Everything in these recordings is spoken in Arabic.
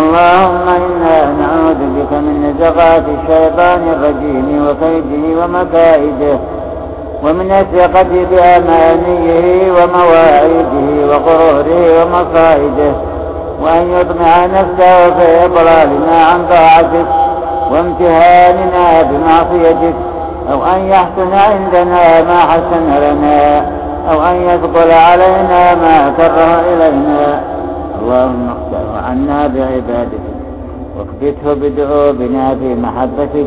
اللهم إنا نعوذ بك من نزغات الشيطان الرجيم وكيده ومكائده ومن الثقة بأمانيه ومواعيده وغروره ومصائده وأن يطمع نفسه في إضلالنا عن طاعتك وامتهاننا بمعصيتك أو أن يحسن عندنا ما حسن لنا أو أن يثقل علينا ما كره إلينا اللهم اختره عنا بعبادتك واكبته بدعوبنا في محبتك.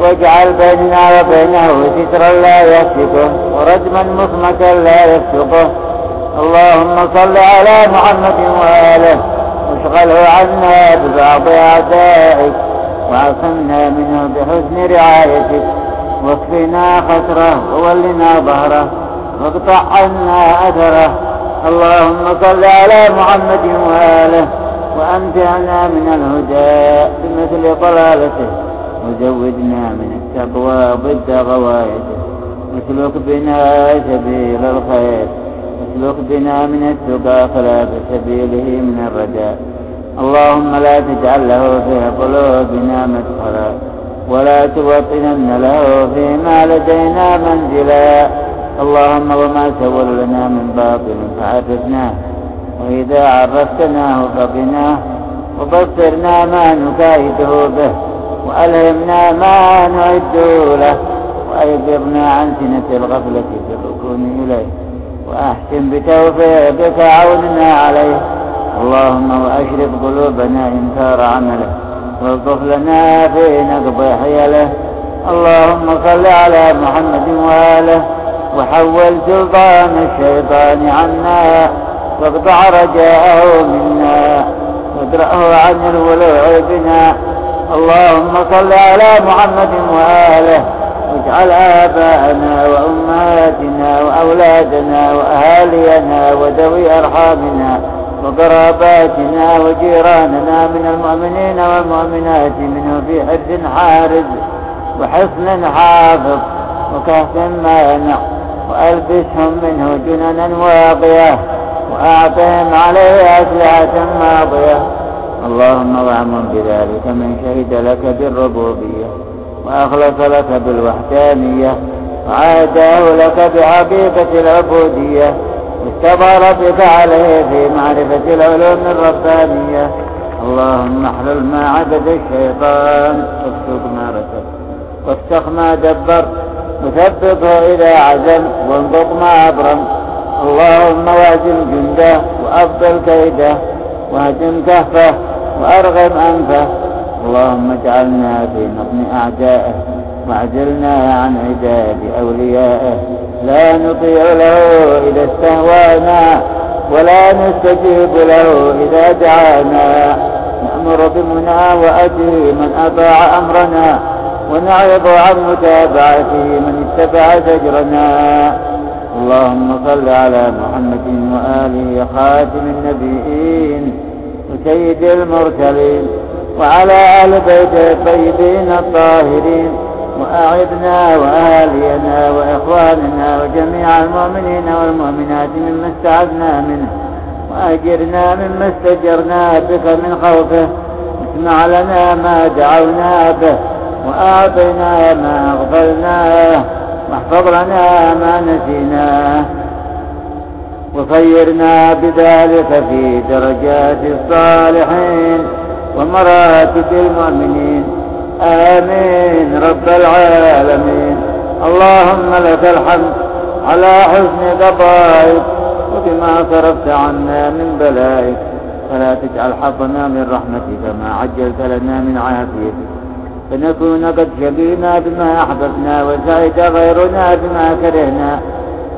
واجعل بيننا وبينه سترا لا يسلكه ورجما مصمتا لا يسلقه اللهم صل على محمد وآله. واشغله عنا ببعض أعدائك. وعصمنا منه بحسن رعايتك. واكفنا خسره وولنا ظهره. واقطع عنا أثره. اللهم صل على محمد وآله وأمتعنا من الهدى بمثل ضلالته وزودنا من التقوى ضد غوايته اسلك بنا سبيل الخير اسلك بنا من التقى خلاف سبيله من الرجاء اللهم لا تجعل له في قلوبنا مدخلا ولا توطنن له فيما لدينا منزلا اللهم وما سول لنا من باطل فعرفناه وإذا عرفتناه فقناه وبصرنا ما نكايده به وألهمنا ما نعده له وأيقظنا عن سنة الغفلة في الركون إليه وأحسن بتوفيقك عوننا عليه. اللهم وأشرف قلوبنا إنكار عمله والطف لنا في نقض حيله. اللهم صل على محمد وآله. وحول سلطان الشيطان عنا واقطع رجاءه منا وادرأه عن الولوع بنا اللهم صل على محمد وآله واجعل آباءنا وأمهاتنا وأولادنا وأهالينا وذوي أرحامنا وقراباتنا وجيراننا من المؤمنين والمؤمنات منه في حد حارز وحصن حافظ وكهف مانع. وألبسهم منه جننا واقية وأعطهم عليه أسلحة ماضية. اللهم وأعمل بذلك من شهد لك بالربوبية وأخلص لك بالوحدانية وعاداه لك بحقيقة العبودية. استظهر بك عليه في معرفة العلوم الربانية. اللهم احلل ما عبد الشيطان واكتب ما رتب وافتح ما دبر وثبته إذا عزم وانبط ما أبرم. اللهم واجم جنده وأبطل كيده واهدم كهفه وأرغم أنفه. اللهم اجعلنا في نظم أعدائه واعجلنا عن عداد أوليائه. لا نطيع له إذا استهوانا ولا نستجيب له إذا دعانا. نأمر بمنى وأجري من أطاع أمرنا. ونعرض عن متابعته من اتبع زجرنا. اللهم صل على محمد وآله خاتم النبيين وسيد المرسلين وعلى آل بيته الطيبين الطاهرين وأعذنا وآلينا وإخواننا وجميع المؤمنين والمؤمنات مما استعذنا منه وأجرنا مما استجرنا بك من خوفه. اسمع لنا ما دعونا به. وأعطنا ما أغفلناه واحفظ لنا ما نسيناه وخيرنا بذلك في درجات الصالحين ومراتب المؤمنين. آمين. رب العالمين. اللهم لك الحمد على حسن قضائك وبما صرفت عنا من بلائك. فلا تجعل حظنا من رحمتك ما عجلت لنا من عافيتك. فنكون قد شقينا بما أحببنا وسعد غيرنا بما كرهنا.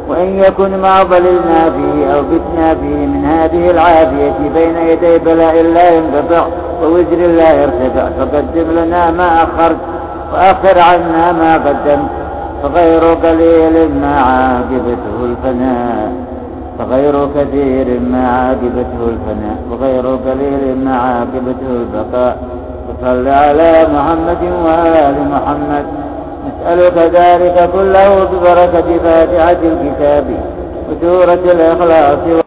وإن يكن ما ضللنا فيه أو بتنا فيه من هذه العافية بين يدي بلاء لا ينقطع ووزر لا يرتفع. فقدم لنا ما أخرت وأخر عنا ما قدمت فغير قليل ما عاقبته الفناء. فغير كثير ما عاقبته الفناء. وغير قليل ما عاقبته البقاء. وصل على محمد وآل محمد. نسألك ذلك كله ببركة فاتحة الكتاب وسورة الإخلاص